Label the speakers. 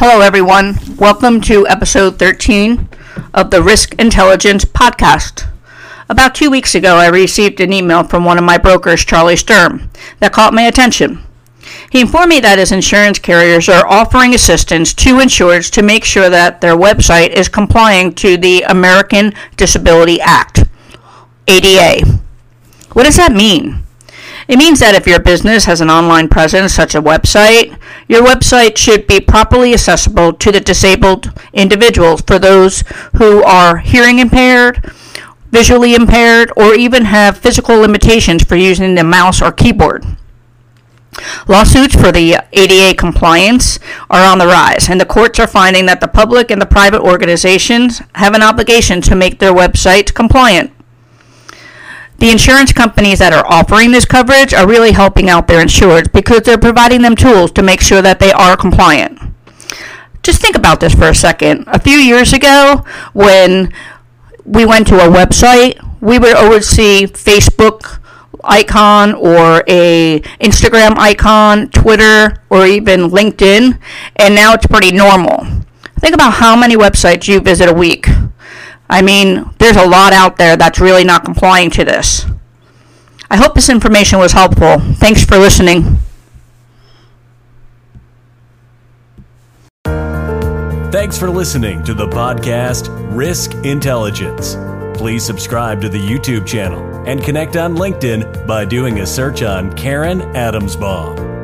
Speaker 1: Hello, everyone. Welcome to episode 13 of the Risk Intelligence Podcast. About two weeks ago, I received an email from one of my brokers, Charlie Sturm, that caught my attention. He informed me that his insurance carriers are offering assistance to insureds to make sure that their website is complying to the American Disability Act, ADA. What does that mean? It means that if your business has an online presence, such a website, your website should be properly accessible to the disabled individuals for those who are hearing impaired, visually impaired, or even have physical limitations for using the mouse or keyboard. Lawsuits for the ADA compliance are on the rise, and the courts are finding that the public and the private organizations have an obligation to make their websites compliant. The insurance companies that are offering this coverage are really helping out their insureds because they're providing them tools to make sure that they are compliant. Just think about this for a second. A few years ago, when we went to a website, we would always see Facebook icon or a Instagram icon, Twitter, or even LinkedIn, and now it's pretty normal. Think about how many websites you visit a week. I mean, there's a lot out there that's really not complying to this. I hope this information was helpful. Thanks for listening.
Speaker 2: Thanks for listening to the podcast Risk Intelligence. Please subscribe to the YouTube channel and connect on LinkedIn by doing a search on Karen Adamsbaum.